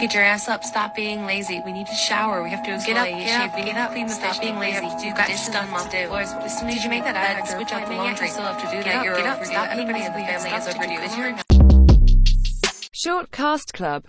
Get your ass up. Stop being lazy. We need to shower. We have to get up. Get up. Get up. Stop being lazy. You got done to do. Did you make that bed? Switch up the laundry. You still have to do that. You're get up. Stop being lazy. The family is overdue. Short Cast Club